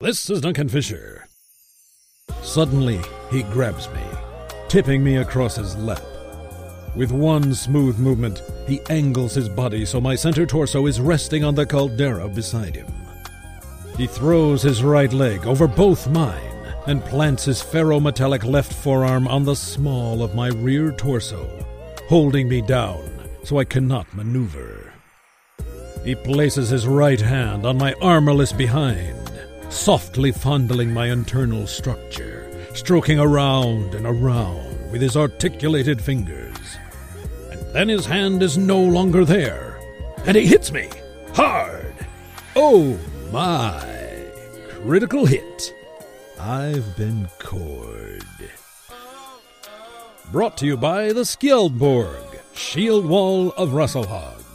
This is Duncan Fisher. Suddenly, he grabs me, tipping me across his lap. With one smooth movement, he angles his body so my center torso is resting on the caldera beside him. He throws his right leg over both mine and plants his ferrometallic left forearm on the small of my rear torso, holding me down so I cannot maneuver. He places his right hand on my armorless behind, softly fondling my internal structure, stroking around and around with his articulated fingers. And then his hand is no longer there, and he hits me hard. Oh my! Critical hit. I've been cored. Brought to you by the Skjeldborg, Shield Wall of Rasalhague.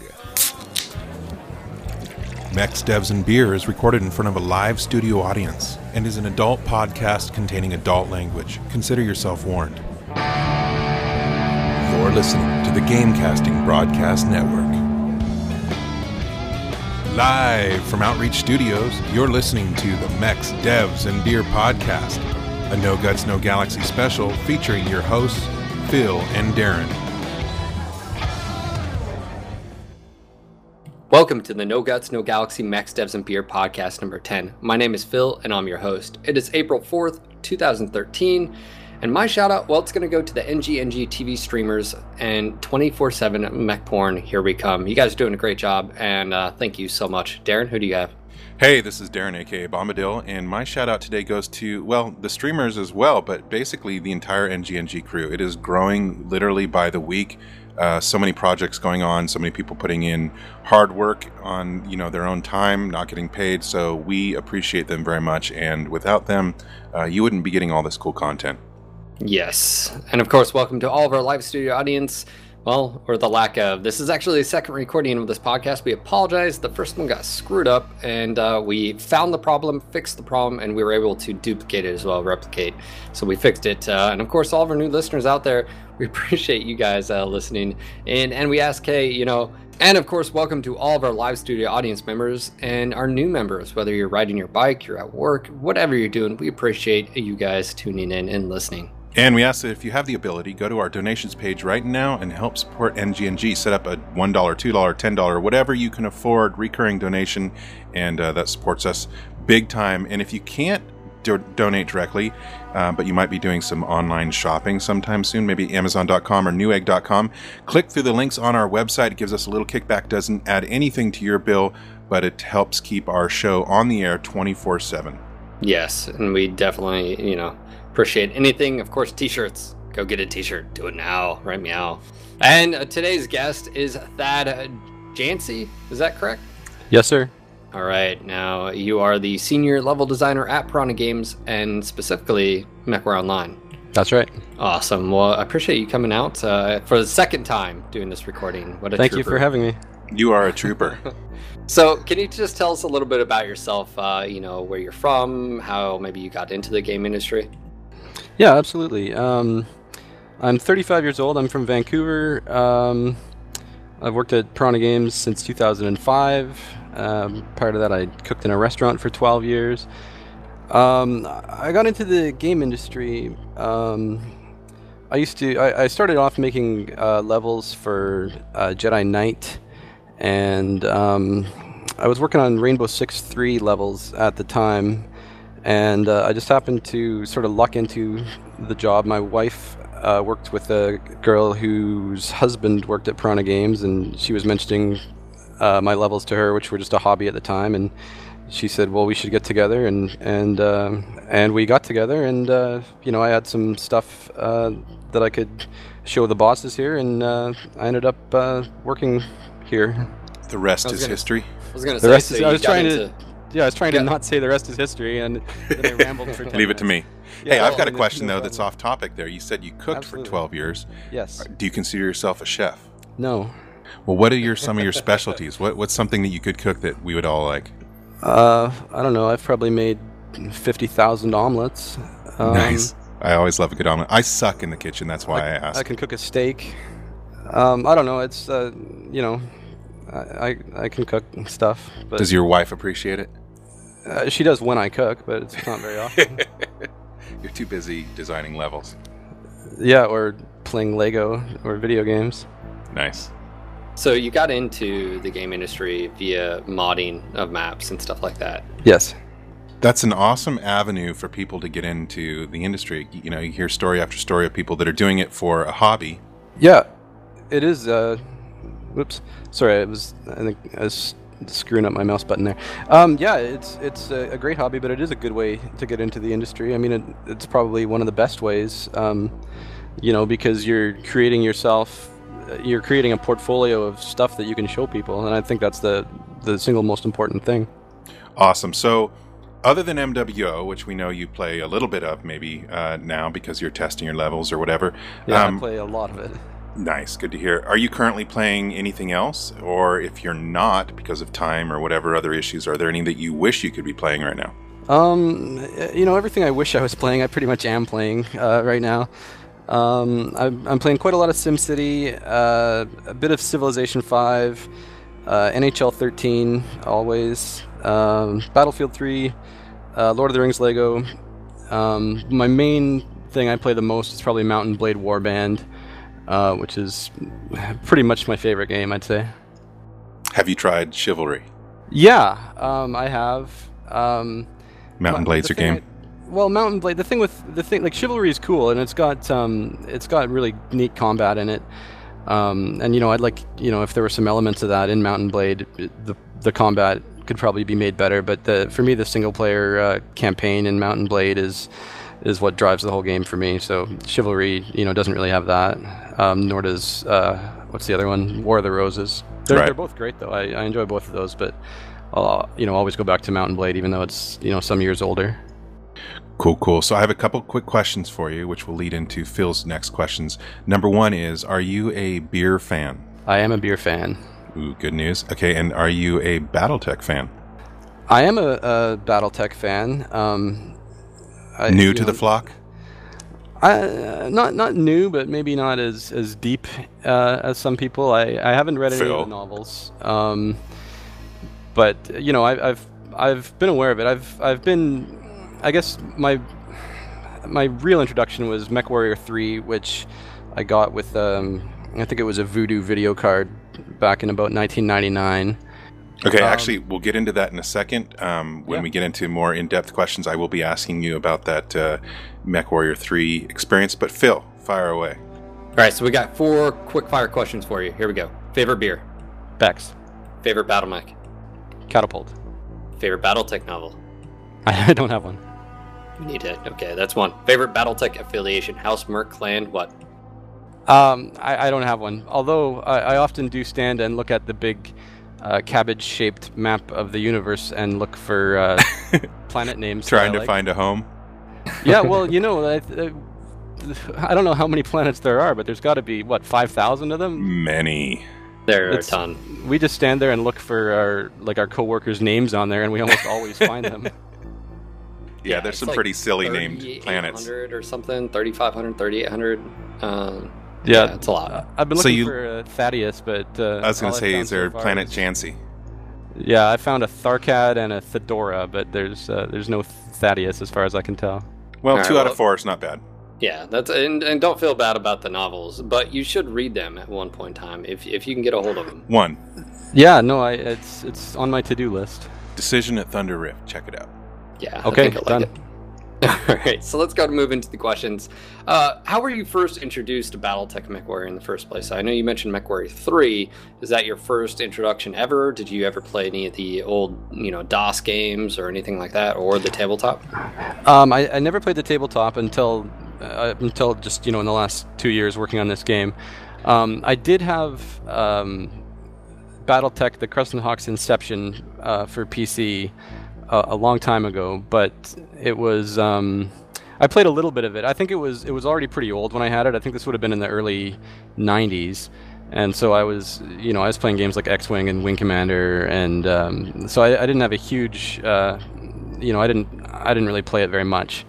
Mechs Devs and Beer is recorded in front of a live studio audience and is an adult podcast containing adult language. Consider yourself warned. You're listening to the Gamecasting Broadcast Network. Live from Outreach Studios, you're listening to the Mechs Devs and Beer Podcast, a No Guts, No Galaxy special featuring your hosts, Phil and Darren. Welcome to the No Guts, No Galaxy Mechs Devs and Beer podcast number 10. My name is Phil and I'm your host. It is April 4th, 2013. And my shout out, well, it's going to go to the NGNG TV streamers and 24 7 mech porn. Here we come. You guys are doing a great job and uh, thank you so much. Darren, who do you have? Hey, this is Darren, aka Bombadil, and my shout out today goes to, well, the streamers as well, but basically the entire NGNG crew. It is growing literally by the week. Uh, so many projects going on, so many people putting in hard work on you know their own time, not getting paid. So we appreciate them very much, and without them, uh, you wouldn't be getting all this cool content. Yes. And of course, welcome to all of our live studio audience. Well, or the lack of. This is actually the second recording of this podcast. We apologize. The first one got screwed up, and uh, we found the problem, fixed the problem, and we were able to duplicate it as well, replicate. So we fixed it. Uh, and of course, all of our new listeners out there, we appreciate you guys uh, listening. And and we ask, hey, you know, and of course, welcome to all of our live studio audience members and our new members. Whether you're riding your bike, you're at work, whatever you're doing, we appreciate you guys tuning in and listening. And we ask that if you have the ability, go to our donations page right now and help support NGNG. Set up a $1, $2, $10, whatever you can afford recurring donation, and uh, that supports us big time. And if you can't do- donate directly, uh, but you might be doing some online shopping sometime soon, maybe Amazon.com or Newegg.com, click through the links on our website. It gives us a little kickback, doesn't add anything to your bill, but it helps keep our show on the air 24 7. Yes, and we definitely, you know, appreciate anything. Of course, t-shirts. Go get a t-shirt. Do it now. Right meow. And uh, today's guest is Thad Jancy. Is that correct? Yes, sir. All right. Now you are the senior level designer at Piranha Games, and specifically MechWarrior Online. That's right. Awesome. Well, I appreciate you coming out uh, for the second time doing this recording. What a Thank you for having me. You are a trooper. So, can you just tell us a little bit about yourself? Uh, you know, where you're from, how maybe you got into the game industry. Yeah, absolutely. Um, I'm 35 years old. I'm from Vancouver. Um, I've worked at Piranha Games since 2005. Um, prior to that, I cooked in a restaurant for 12 years. Um, I got into the game industry. Um, I used to. I, I started off making uh, levels for uh, Jedi Knight, and um, I was working on Rainbow Six Three levels at the time and uh, I just happened to sort of luck into the job. My wife uh, worked with a girl whose husband worked at Piranha Games, and she was mentioning uh, my levels to her, which were just a hobby at the time. And she said, "Well, we should get together," and and um and we got together, and uh, you know, I had some stuff uh, that I could show the bosses here, and uh, I ended up uh, working here. The rest is gonna- history. I was going to The say, rest so is- I was trying into, to- Yeah, I was trying Yeah. to not say the rest is history, and then I rambled for 10 Leave it to minutes. me. Hey, Yeah, I've got a question though that's off topic there. You said you cooked Absolutely. for 12 years. Yes. Do you consider yourself a chef? No. Well, what are your some of your specialties? What what's something that you could cook that we would all like? Uh, I don't know. I've probably made fifty thousand omelets. Um, nice. I always love a good omelet. I suck in the kitchen. That's why I, I, ask. I can cook a steak. Um, I don't know. It's uh, you know, I, I I can cook stuff. But Does your wife appreciate it? Uh, she does when I cook, but it's not very often. You're too busy designing levels. yeah, or playing Lego or video games. Nice. So you got into the game industry via modding of maps and stuff like that. Yes. That's an awesome avenue for people to get into the industry. You know, you hear story after story of people that are doing it for a hobby. Yeah, it is. Uh, whoops. Sorry, I was. I think I was screwing up my mouse button there. Um, yeah, it's it's a, a great hobby, but it is a good way to get into the industry. I mean, it, it's probably one of the best ways. Um, you know, because you're creating yourself. You're creating a portfolio of stuff that you can show people, and I think that's the the single most important thing. Awesome. So, other than MWO, which we know you play a little bit of maybe uh, now because you're testing your levels or whatever. Yeah, um, I play a lot of it. Nice, good to hear. Are you currently playing anything else? Or if you're not, because of time or whatever other issues, are there any that you wish you could be playing right now? Um, you know, everything I wish I was playing, I pretty much am playing uh, right now. Um, I'm, I'm playing quite a lot of SimCity, uh, a bit of Civilization 5, uh, NHL 13, always, um, Battlefield 3, uh, Lord of the Rings Lego. Um, my main thing I play the most is probably Mount & Blade Warband, uh, which is pretty much my favorite game, I'd say. Have you tried Chivalry? Yeah, um, I have. Um, Mount & Blade's your game. I- well, Mount & Blade. The thing with the thing like chivalry is cool, and it's got um, it's got really neat combat in it. Um, and you know, I'd like you know if there were some elements of that in Mount & Blade, the the combat could probably be made better. But the for me, the single player uh, campaign in Mount & Blade is is what drives the whole game for me. So chivalry, you know, doesn't really have that. Um, nor does uh, what's the other one? War of the Roses. They're, Right. they're both great though. I, I enjoy both of those, but I'll you know always go back to Mount & Blade, even though it's you know some years older. Cool, cool. So I have a couple quick questions for you, which will lead into Phil's next questions. Number one is Are you a beer fan? I am a beer fan. Ooh, good news. Okay, and are you a Battletech fan? I am a, a BattleTech fan. Um, I, New to know, the flock? I, uh, not not new, but maybe not as as deep uh, as some people. I, I haven't read any Phil. of the novels, um, but you know I, I've I've been aware of it. I've I've been, I guess my my real introduction was MechWarrior Three, which I got with um, I think it was a Voodoo video card back in about 1999. Okay, Um, actually, we'll get into that in a second. Um, when Yeah. we get into more in depth questions, I will be asking you about that uh, MechWarrior 3 experience. But Phil, fire away. All right, so we got four quick fire questions for you. Here we go. Favorite beer, Beck's, favorite battle mech, Catapult. favorite BattleTech novel. I don't have one. You need it. Okay, that's one. Favorite BattleTech affiliation, House, Merc, Clan, what? Um, I, I don't have one. Although I, I often do stand and look at the big uh, cabbage-shaped map of the universe and look for uh, planet names. Trying to like. find a home? Yeah, well, you know, I, uh, I don't know how many planets there are, but there's got to be what five thousand of them. Many. There are a ton. We just stand there and look for our like our coworkers' names on there, and we almost always find them. Yeah, there's some like pretty silly named planets. 3,800 or something, 3,500, 3,800. Um, Yeah, yeah, it's a lot. Uh, I've been So looking you- for uh, Thaddeus, but uh, I was going to say, found is there so Planet is- Chansey? Yeah, I found a Tharkad and a Thedora, but there's uh, there's no Thaddeus as far as I can tell. Well, All right, two out well- of four is not bad. Yeah, that's and, and don't feel bad about the novels, but you should read them at one point in time if if you can get a hold of them. One, Yeah, no, I it's it's on my to-do list. Decision at Thunder Rift. Check it out. Yeah. I Okay, think I like done. it. All right, so let's go to move into the questions. Uh, how were you first introduced to BattleTech MechWarrior in the first place? I know you mentioned MechWarrior 3. Is that your first introduction ever? Did you ever play any of the old, you know, DOS games or anything like that, or the tabletop? Um, I, I never played the tabletop until uh, until just you know in the last two years working on this game. Um, I did have um, BattleTech, the Crescent Hawks Inception uh, for PC a, a long time ago, but it was um, I played a little bit of it. I think it was it was already pretty old when I had it. I think this would have been in the early '90s. And so I was, you know, I was playing games like X-wing and Wing Commander, and um, so I, I didn't have a huge, uh, you know, I didn't, I didn't really play it very much.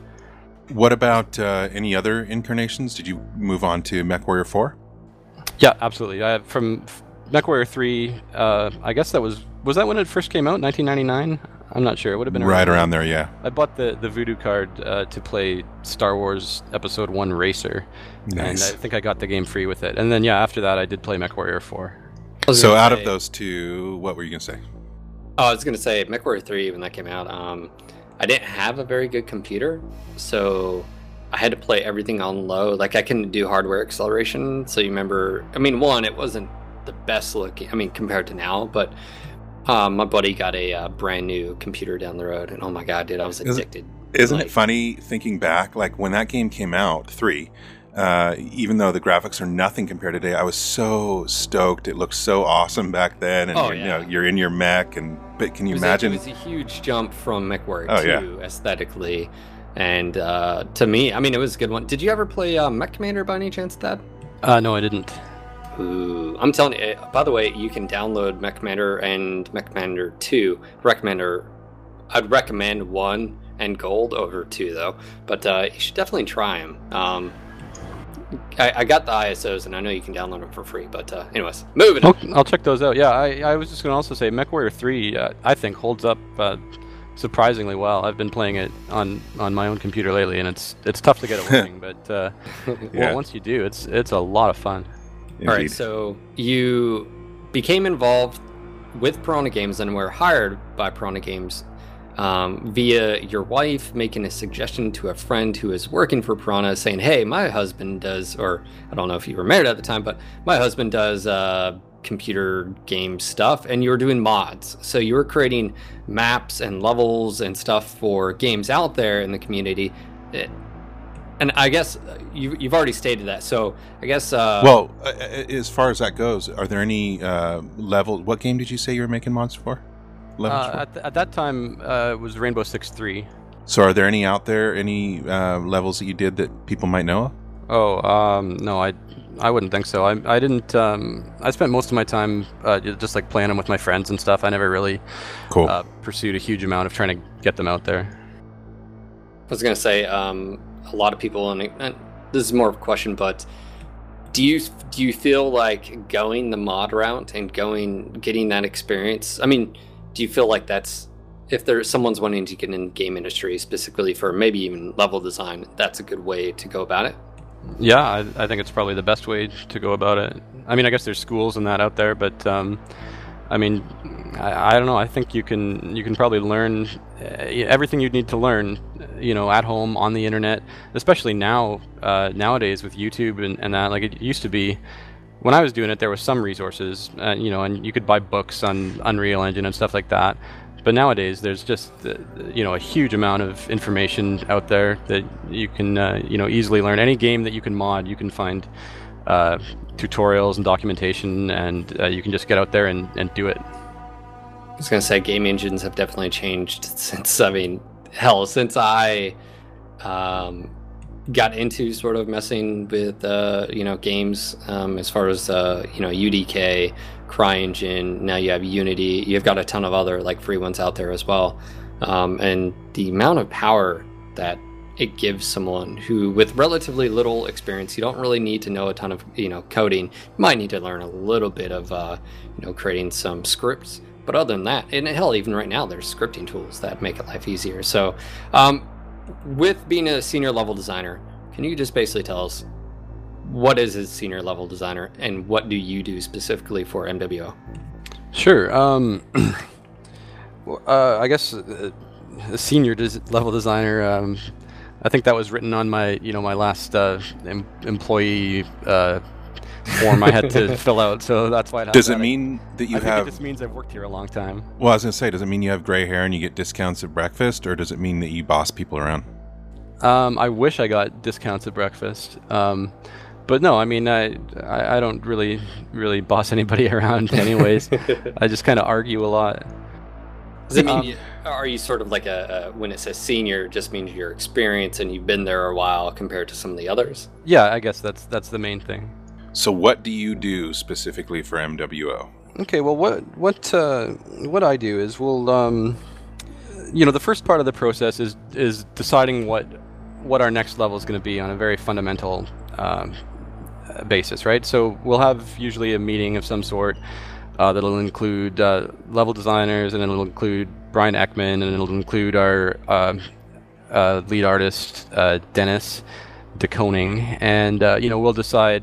What about uh, any other incarnations? Did you move on to MechWarrior 4? Yeah, absolutely. I, from MechWarrior 3, uh, I guess that was was that when it first came out, 1999. I'm not sure. It would have been right around there. Yeah. I bought the the Voodoo card uh, to play Star Wars Episode One Racer, Nice. and I think I got the game free with it. And then yeah, after that, I did play MechWarrior Four. So gonna out of those two, what were you gonna say? Oh, I was gonna say MechWarrior Three when that came out. Um, I didn't have a very good computer, so I had to play everything on low. Like I couldn't do hardware acceleration. So you remember? I mean, one, it wasn't the best looking. I mean, compared to now, but um, my buddy got a uh, brand new computer down the road, and oh my god, dude, I was Is it- addicted. Isn't Like- it funny thinking back? Like when that game came out, three. Uh, even though the graphics are nothing compared to today, I was so stoked. It looked so awesome back then, and Oh, you're, you know, you're in your mech. And but can you It was a- imagine? it was a huge jump from MechWarrior Oh, 2 aesthetically. And uh, to me, I mean, it was a good one. Did you ever play uh, Mech Commander by any chance, Thad? Uh, no, I didn't. Ooh, I'm telling you. uh, By the way, you can download Mech Commander and Mech Commander 2. Recommender, I'd recommend one and gold over two though. But uh, you should definitely try them. Um, I, I got the ISOs and I know you can download them for free. But uh, anyways, moving on. I'll, I'll check those out. Yeah, I, I was just going to also say MechWarrior 3, uh, I think, holds up uh, surprisingly well. I've been playing it on, on my own computer lately, and it's it's tough to get it working, but uh, Yeah. well, once you do, it's it's a lot of fun. All right, so you became involved with Piranha Games and were hired by Piranha Games um, via your wife making a suggestion to a friend who is working for Piranha, saying, "Hey, my husband does," or I don't know if you were married at the time, but my husband does uh, computer game stuff, and you were doing mods. So you were creating maps and levels and stuff for games out there in the community. Eh, And I guess uh, you, you've already stated that. So I guess uh, well, uh, uh, as far as that goes, are there any uh, level? What game did you say you were making mods for? Levels Uh, for? at, th- at that time, uh, it was Rainbow Six 3. So, are there any out there? Any uh, levels that you did that people might know? of? Oh, um, no, I, I wouldn't think so. I, I didn't. Um, I spent most of my time uh, just like playing them with my friends and stuff. I never really Cool. uh, pursued a huge amount of trying to get them out there. I was gonna say um, a lot of people, and, and this is more of a question, but do you do you feel like going the mod route and going getting that experience? I mean, do you feel like that's if there's someone's wanting to get in the game industry specifically for maybe even level design, that's a good way to go about it. Yeah, I, I think it's probably the best way to go about it. I mean, I guess there's schools and that out there, but um, I mean, I, I don't know. I think you can you can probably learn uh, everything you need to learn, you know, at home on the internet. Especially now uh, nowadays with YouTube and, and that. Like it used to be when I was doing it, there was some resources, uh, you know, and you could buy books on Unreal Engine and stuff like that. But nowadays, there's just uh, you know a huge amount of information out there that you can uh, you know easily learn. Any game that you can mod, you can find uh, tutorials and documentation, and uh, you can just get out there and, and do it. I was gonna say game engines have definitely changed since I mean hell since I um, got into sort of messing with uh, you know games um, as far as uh, you know UDK, CryEngine. Now you have Unity. You've got a ton of other like free ones out there as well, um, and the amount of power that it gives someone who with relatively little experience you don't really need to know a ton of you know coding you might need to learn a little bit of uh, you know creating some scripts but other than that and hell even right now there's scripting tools that make it life easier so um, with being a senior level designer can you just basically tell us what is a senior level designer and what do you do specifically for mwo Sure. Um, uh, I guess uh, a senior des- level designer. Um, I think that was written on my, you know, my last uh, em- employee uh, form I had to fill out. So that's why. It Does it that. mean that you I think have? it just means I've worked here a long time. well, I was gonna say, does it mean you have gray hair and you get discounts at breakfast, or does it mean that you boss people around? Um, I wish I got discounts at breakfast. Um, but no, I mean, I, I, I don't really, really boss anybody around, anyways. I just kind of argue a lot. Does it mean Um, you, are you sort of like a, a when it says senior, it just means your experience and you've been there a while compared to some of the others? Yeah, I guess that's that's the main thing. So, what do you do specifically for MWO? Okay, well, what what uh, what I do is we'll, um, you know, the first part of the process is is deciding what what our next level is going to be on a very fundamental um, basis, right? So we'll have usually a meeting of some sort. Uh, that'll include uh, level designers, and it'll include Bryan Ekman, and it'll include our uh, uh lead artist uh, Dennis DeKoning, and uh, you know we'll decide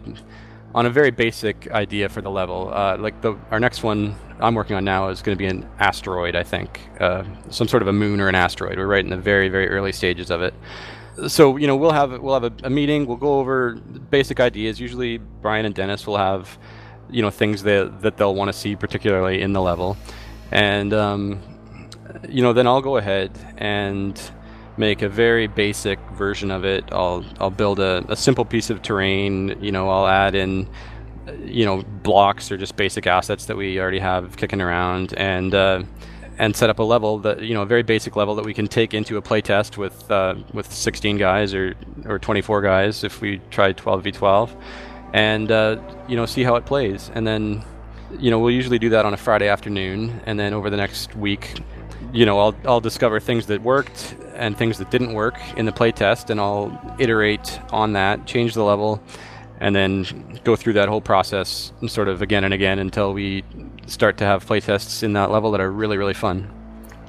on a very basic idea for the level. like the our next one I'm working on now is going to be an asteroid, I think, some sort of a moon or an asteroid. We're right in the very very early stages of it so you know we'll have we'll have a, a, meeting. We'll go over basic ideas. Usually Bryan and Dennis will have you know things that that they'll want to see particularly in the level, and um, you know then I'll go ahead and make a very basic version of it. I'll I'll build a, a simple piece of terrain. You know I'll add in you know blocks or just basic assets that we already have kicking around and. Uh, and set up a level that you know a very basic level that we can take into a playtest with uh, with 16 guys or or 24 guys if we try 12v12, and uh, you know see how it plays, and then you know we'll usually do that on a Friday afternoon, and then over the next week, you know I'll I'll discover things that worked and things that didn't work in the playtest, and I'll iterate on that, change the level and then go through that whole process sort of again and again until we start to have playtests in that level that are really really fun.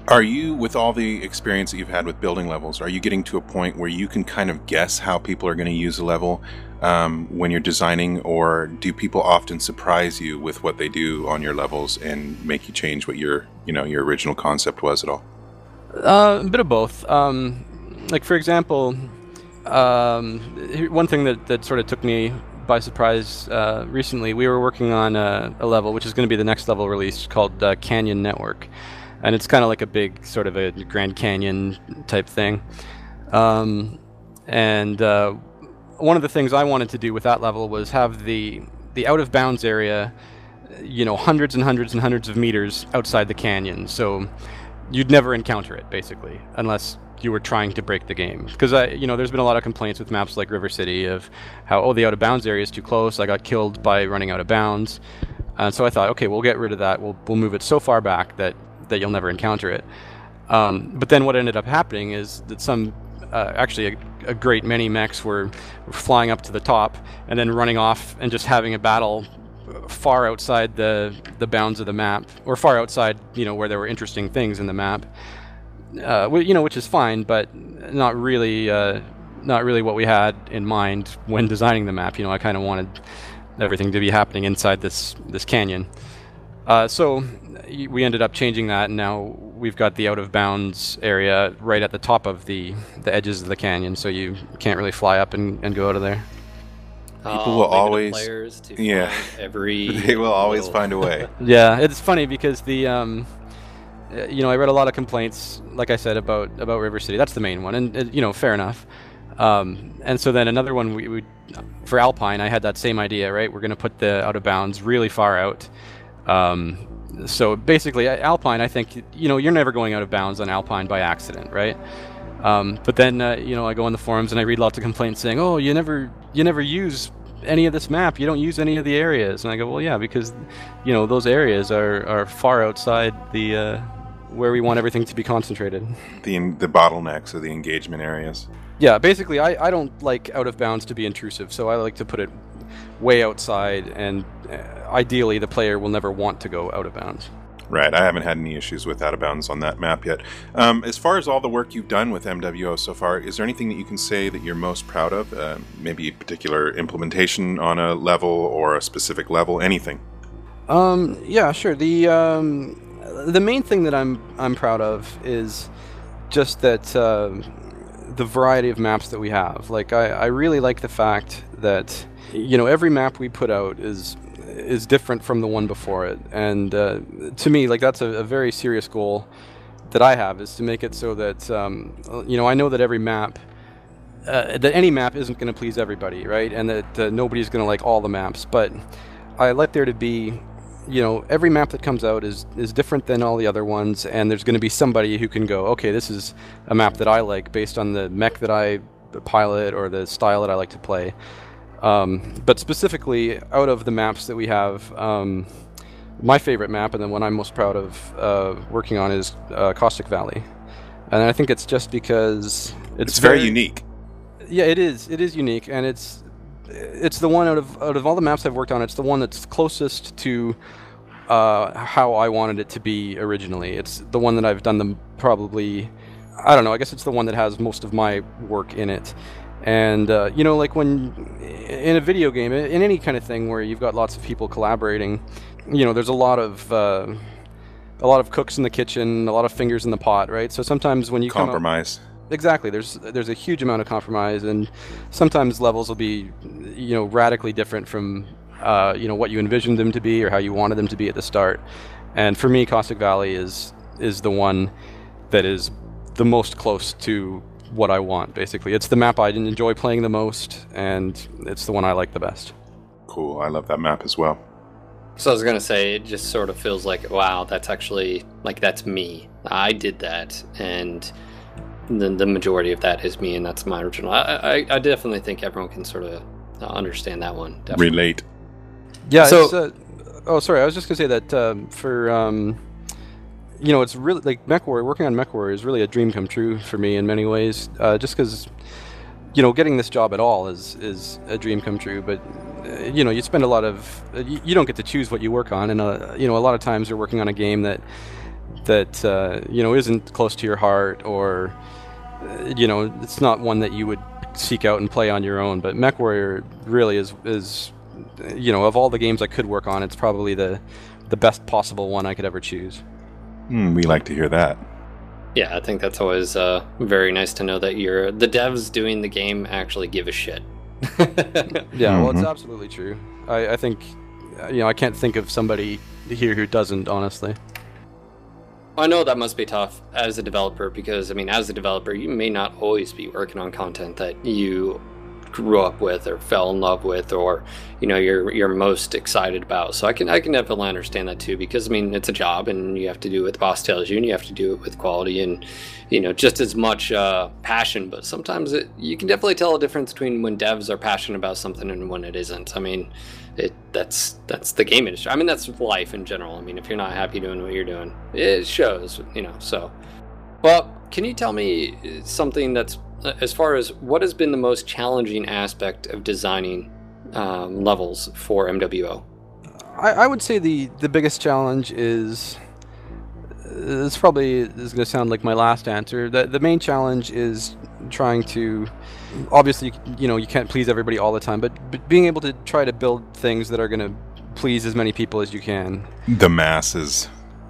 Are you, with all the experience that you've had with building levels, are you getting to a point where you can kind of guess how people are going to use a level um, when you're designing, or do people often surprise you with what they do on your levels and make you change what your, you know, your original concept was at all? Uh, a bit of both. Um, like for example, um, one thing that, that sort of took me by surprise uh, recently, we were working on a, a level which is going to be the next level release called uh, Canyon Network. And it's kind of like a big sort of a Grand Canyon type thing. Um, and uh, one of the things I wanted to do with that level was have the the out of bounds area, you know, hundreds and hundreds and hundreds of meters outside the canyon. So you'd never encounter it basically, unless you were trying to break the game. Because I, you know, there's been a lot of complaints with maps like River City of how oh the out of bounds area is too close. I got killed by running out of bounds, and so I thought, okay, we'll get rid of that. We'll we'll move it so far back that that you'll never encounter it. Um, but then what ended up happening is that some uh, actually a, a, great many mechs were flying up to the top and then running off and just having a battle far outside the the bounds of the map or far outside you know where there were interesting things in the map uh, you know, which is fine, but not really, uh, not really what we had in mind when designing the map. You know, I kind of wanted everything to be happening inside this this canyon. Uh, so we ended up changing that, and now we've got the out of bounds area right at the top of the the edges of the canyon, so you can't really fly up and, and go out of there. People will always, yeah, every they will always little. find a way. yeah, it's funny because the um, uh, you know, I read a lot of complaints, like I said, about about River City. That's the main one, and uh, you know, fair enough. Um, and so then another one we, we, for Alpine, I had that same idea, right? We're going to put the out of bounds really far out. Um, so basically, Alpine, I think you know, you're never going out of bounds on Alpine by accident, right? Um, but then uh, you know, I go on the forums and I read lots of complaints saying, "Oh, you never you never use any of this map. You don't use any of the areas." And I go, "Well, yeah, because you know those areas are are far outside the." Uh, where we want everything to be concentrated. The the bottlenecks of the engagement areas. Yeah, basically, I, I don't like out of bounds to be intrusive, so I like to put it way outside, and uh, ideally, the player will never want to go out of bounds. Right, I haven't had any issues with out of bounds on that map yet. Um, as far as all the work you've done with MWO so far, is there anything that you can say that you're most proud of? Uh, maybe a particular implementation on a level or a specific level, anything? Um, yeah, sure. The um, the main thing that I'm I'm proud of is just that uh, the variety of maps that we have. Like I, I really like the fact that you know every map we put out is is different from the one before it, and uh, to me, like that's a, a, very serious goal that I have is to make it so that um, you know I know that every map. Uh, that any map isn't going to please everybody, right? And that uh, nobody's going to like all the maps. But I like there to be you know every map that comes out is is different than all the other ones and there's going to be somebody who can go okay this is a map that i like based on the mech that i pilot or the style that i like to play um, but specifically out of the maps that we have um, my favorite map and the one i'm most proud of uh, working on is uh, caustic valley and i think it's just because it's, it's very, very unique yeah it is it is unique and it's it's the one out of out of all the maps I've worked on. It's the one that's closest to uh, how I wanted it to be originally. It's the one that I've done the probably, I don't know. I guess it's the one that has most of my work in it. And uh, you know, like when in a video game, in any kind of thing where you've got lots of people collaborating, you know, there's a lot of uh, a lot of cooks in the kitchen, a lot of fingers in the pot, right? So sometimes when you compromise. Come up, exactly, there's there's a huge amount of compromise, and sometimes levels will be, you know, radically different from, uh, you know, what you envisioned them to be or how you wanted them to be at the start. And for me, Caustic Valley is is the one that is the most close to what I want. Basically, it's the map I enjoy playing the most, and it's the one I like the best. Cool. I love that map as well. So I was gonna say, it just sort of feels like, wow, that's actually like that's me. I did that, and the the majority of that is me, and that's my original. I I, I definitely think everyone can sort of uh, understand that one. Definitely. Relate. Yeah. So, uh, oh, sorry. I was just gonna say that um, for um, you know, it's really like MechWarrior. Working on MechWarrior is really a dream come true for me in many ways. Uh, just because you know, getting this job at all is is a dream come true. But uh, you know, you spend a lot of uh, you, you, don't get to choose what you work on, and uh, you know, a lot of times you're working on a game that that uh, you know isn't close to your heart, or uh, you know, it's not one that you would seek out and play on your own. But MechWarrior really is is you know, of all the games I could work on, it's probably the the best possible one I could ever choose. Mm, we like to hear that. Yeah, I think that's always uh, very nice to know that you're the devs doing the game actually give a shit. yeah, mm-hmm. well, it's absolutely true. I, I think, you know, I can't think of somebody here who doesn't, honestly. I know that must be tough as a developer because, I mean, as a developer, you may not always be working on content that you grew up with or fell in love with or you know you're you're most excited about. So i can i can definitely understand that too because i mean it's a job and you have to do what the boss tells you and you have to do it with quality and you know just as much uh, passion. But sometimes it, you can definitely tell a difference between when devs are passionate about something and when it isn't. I mean it that's that's the game industry. I mean that's life in general. I mean if you're not happy doing what you're doing it shows you know so. Well can you tell me something that's as far as what has been the most challenging aspect of designing um, levels for MWO? I, I, would say the, the biggest challenge is this probably is going to sound like my last answer. The, the main challenge is trying to obviously you know you can't please everybody all the time, but, but being able to try to build things that are going to please as many people as you can. The masses.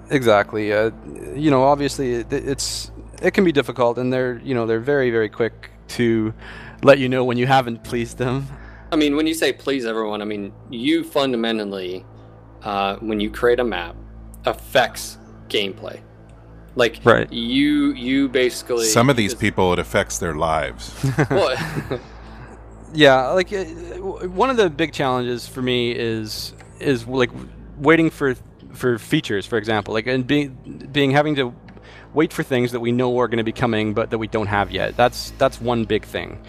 Exactly. Uh, you know, obviously it, it's it can be difficult, and they're you know they're very very quick to let you know when you haven't pleased them. I mean, when you say please everyone, I mean you fundamentally, uh, when you create a map, affects gameplay. Like right. you you basically some of these people it affects their lives. yeah, like uh, one of the big challenges for me is is like waiting for for features, for example, like and being being having to wait for things that we know are going to be coming, but that we don't have yet. That's that's one big thing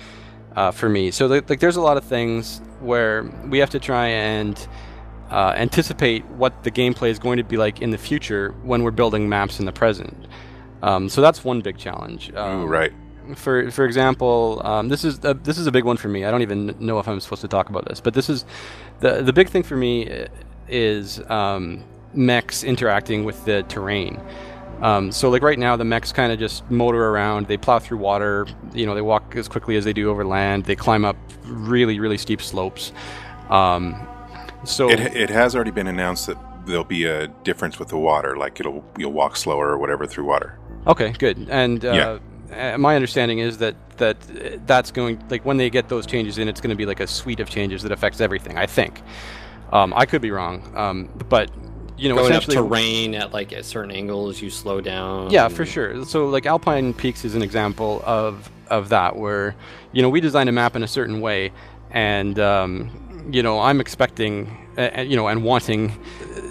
uh, for me. So like, there's a lot of things where we have to try and uh, anticipate what the gameplay is going to be like in the future when we're building maps in the present. Um, so that's one big challenge. Um, Ooh, right. For for example, um, this is a, this is a big one for me. I don't even know if I'm supposed to talk about this, but this is the the big thing for me is um, mechs interacting with the terrain. Um, so like right now, the mechs kind of just motor around. They plow through water. You know, they walk as quickly as they do over land. They climb up really, really steep slopes. Um, so it, it has already been announced that there'll be a difference with the water. Like it'll you'll walk slower or whatever through water. Okay, good. And uh, yeah. my understanding is that that that's going like when they get those changes in, it's going to be like a suite of changes that affects everything. I think. Um, I could be wrong, um, but you know, going essentially up terrain at like at certain angles, you slow down. Yeah, for sure. So like Alpine Peaks is an example of of that, where you know we designed a map in a certain way, and um, you know I'm expecting, uh, you know, and wanting,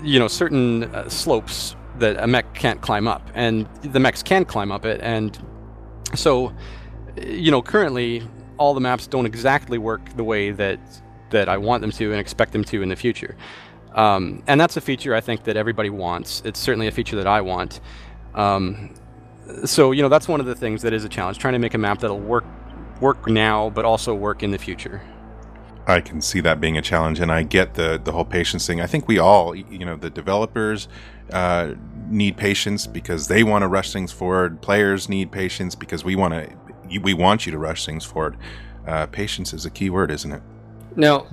you know, certain uh, slopes that a mech can't climb up, and the mechs can climb up it, and so you know currently all the maps don't exactly work the way that that I want them to and expect them to in the future. Um, and that's a feature I think that everybody wants. It's certainly a feature that I want. Um, so you know that's one of the things that is a challenge, trying to make a map that'll work work now, but also work in the future. I can see that being a challenge, and I get the the whole patience thing. I think we all, you know, the developers uh, need patience because they want to rush things forward. Players need patience because we want to we want you to rush things forward. Uh, patience is a key word, isn't it? Now,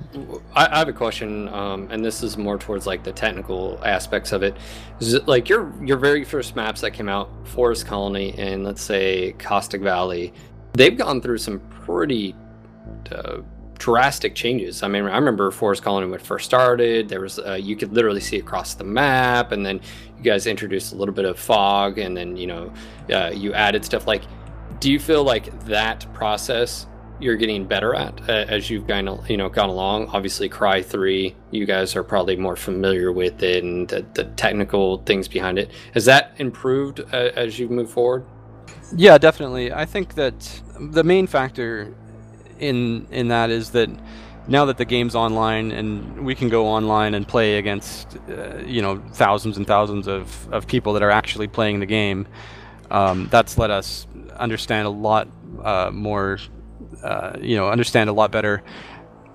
I, have a question, um, and this is more towards like the technical aspects of it. It like your your very first maps that came out, Forest Colony and let's say Caustic Valley, they've gone through some pretty uh, drastic changes. I mean, I remember Forest Colony when it first started. There was uh, you could literally see across the map, and then you guys introduced a little bit of fog, and then you know uh, you added stuff like. Do you feel like that process you're getting better at uh, as you've gone you know gone along. Obviously cry 3 you guys are probably more familiar with it and the, the technical things behind it. Has that improved uh, as you move forward? Yeah definitely. I think that the main factor in in that is that now that the game's online and we can go online and play against uh, you know thousands and thousands of, of people that are actually playing the game um, that's let us understand a lot uh, more uh, you know understand a lot better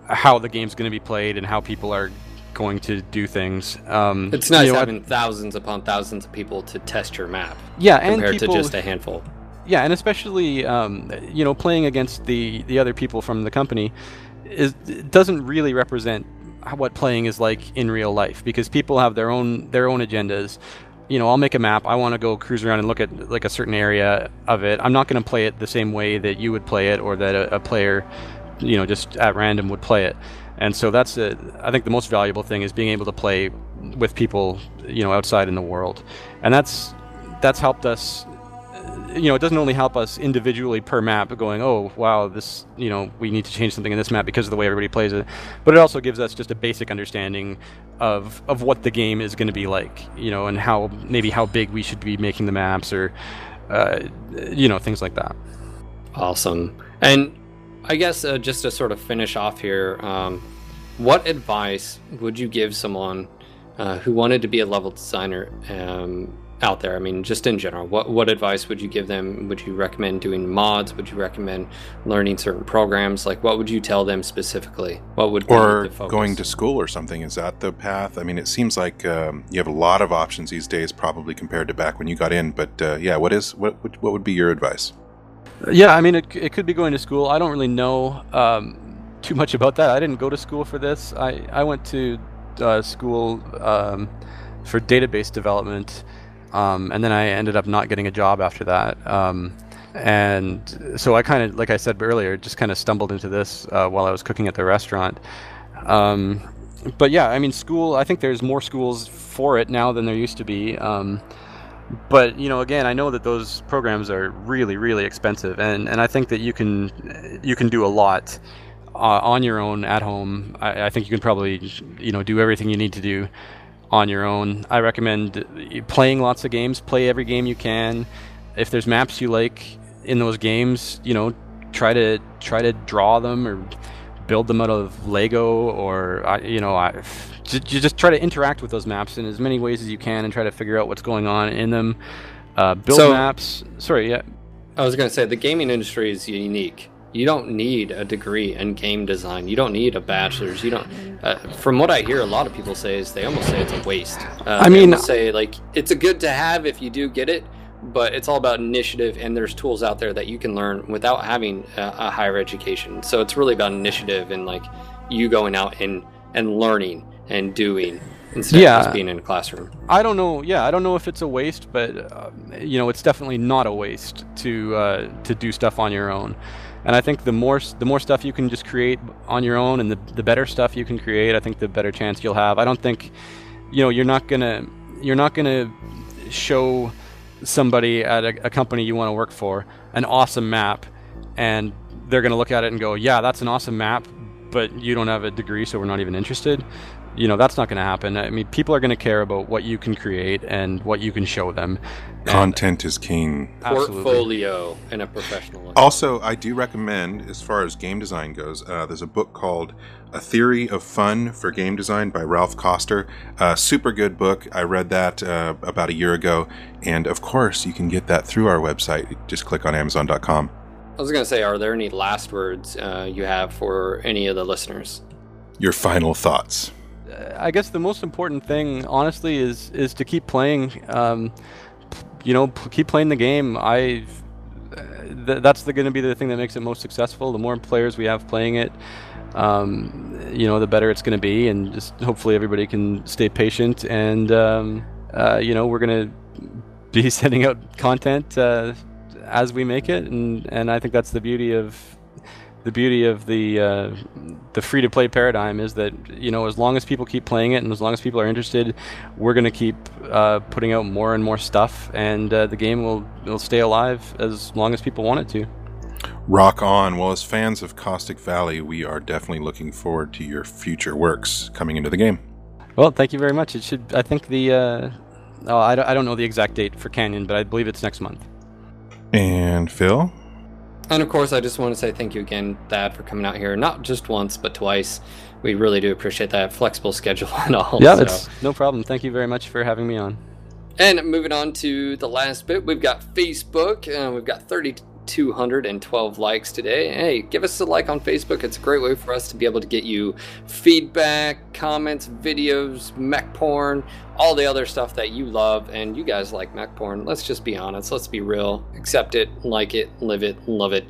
how the game's going to be played and how people are going to do things. Um, it's nice you know, having thousands upon thousands of people to test your map. Yeah, compared and people, to just a handful. Yeah, and especially um, you know playing against the the other people from the company is doesn't really represent what playing is like in real life because people have their own their own agendas you know, I'll make a map. I want to go cruise around and look at like a certain area of it. I'm not going to play it the same way that you would play it, or that a, a player, you know, just at random would play it. And so that's a, I think the most valuable thing is being able to play with people, you know, outside in the world, and that's that's helped us you know, it doesn't only help us individually per map, going, oh wow, this, you know, we need to change something in this map because of the way everybody plays it, but it also gives us just a basic understanding of of what the game is going to be like, you know, and how maybe how big we should be making the maps or, uh, you know, things like that. Awesome, and I guess uh, just to sort of finish off here, um, what advice would you give someone uh, who wanted to be a level designer? Um, out there? I mean, just in general, what what advice would you give them? Would you recommend doing mods? Would you recommend learning certain programs? Like, what would you tell them specifically? What would or going to school or something? Is that the path? I mean, it seems like um, you have a lot of options these days, probably compared to back when you got in. But uh, yeah, what is what what would be your advice? Yeah, I mean, it it could be going to school. I don't really know um, too much about that. I didn't go to school for this. I I went to uh, school um, for database development um, and then I ended up not getting a job after that. Um, and so I kind of, like I said earlier, just kind of stumbled into this uh, while I was cooking at the restaurant. Um, but yeah, I mean, school. I think there's more schools for it now than there used to be. Um, but you know, again, I know that those programs are really, really expensive, and, and I think that you can you can do a lot uh, on your own at home. I, I think you can probably you know do everything you need to do on your own. I recommend playing lots of games. Play every game you can. If there's maps you like in those games, you know, try to try to draw them or build them out of Lego or you know, I, you just try to interact with those maps in as many ways as you can and try to figure out what's going on in them. Uh, build so, maps. Sorry, yeah. I was going to say the gaming industry is unique you don't need a degree in game design. You don't need a bachelor's. You don't. Uh, from what I hear, a lot of people say is they almost say it's a waste. Uh, I mean, say like it's a good to have if you do get it, but it's all about initiative. And there's tools out there that you can learn without having a, a higher education. So it's really about initiative and like you going out and and learning and doing instead yeah, of just being in a classroom. I don't know. Yeah, I don't know if it's a waste, but uh, you know, it's definitely not a waste to uh, to do stuff on your own and I think the more the more stuff you can just create on your own, and the the better stuff you can create, I think the better chance you'll have. I don't think, you know, you're not gonna you're not gonna show somebody at a, a company you want to work for an awesome map, and they're gonna look at it and go, yeah, that's an awesome map, but you don't have a degree, so we're not even interested you know that's not going to happen. I mean, people are going to care about what you can create and what you can show them. Content is king. Portfolio and a professional. Also, I do recommend, as far as game design goes, uh, there's a book called "A Theory of Fun for Game Design" by Raph Koster. Uh, super good book. I read that uh, about a year ago, and of course, you can get that through our website. Just click on Amazon.com. I was going to say, are there any last words uh, you have for any of the listeners? Your final thoughts. I guess the most important thing, honestly, is is to keep playing. Um, you know, p- keep playing the game. I th- that's going to be the thing that makes it most successful. The more players we have playing it, um, you know, the better it's going to be, and just hopefully everybody can stay patient. And um, uh, you know, we're going to be sending out content uh, as we make it, and and I think that's the beauty of the beauty of the uh, the free to play paradigm is that you know as long as people keep playing it and as long as people are interested, we're going to keep uh, putting out more and more stuff, and uh, the game will will stay alive as long as people want it to. Rock on. Well, as fans of Caustic Valley, we are definitely looking forward to your future works coming into the game. Well, thank you very much. It should. I think the. Uh, oh, I don't, I don't know the exact date for Canyon, but I believe it's next month. And Phil. And of course, I just want to say thank you again, Thad, for coming out here, not just once, but twice. We really do appreciate that flexible schedule and all. Yeah, so. it's no problem. Thank you very much for having me on. And moving on to the last bit, we've got Facebook. Uh, we've got 3,212 likes today. Hey, give us a like on Facebook. It's a great way for us to be able to get you feedback, comments, videos, mech porn, all the other stuff that you love. And you guys like mech porn. Let's just be honest. Let's be real. Accept it, like it, live it, love it.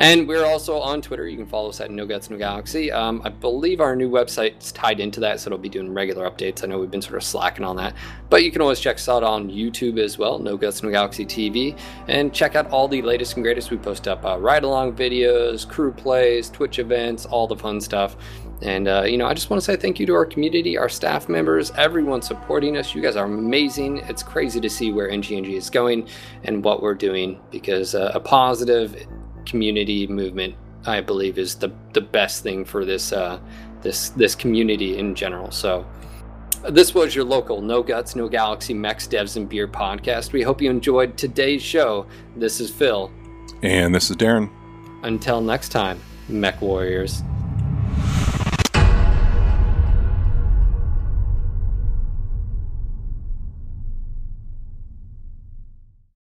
And we're also on Twitter. You can follow us at No Guts No Galaxy. Um, I believe our new website's tied into that, so it'll be doing regular updates. I know we've been sort of slacking on that, but you can always check us out on YouTube as well, No Guts No Galaxy TV, and check out all the latest and greatest. We post up uh, ride along videos, crew plays, Twitch events, all the fun stuff. And, uh, you know, I just want to say thank you to our community, our staff members, everyone supporting us. You guys are amazing. It's crazy to see where NGNG is going and what we're doing because uh, a positive community movement, I believe, is the, the best thing for this, uh, this, this community in general. So, this was your local No Guts, No Galaxy Mechs, Devs, and Beer podcast. We hope you enjoyed today's show. This is Phil. And this is Darren. Until next time, Mech Warriors.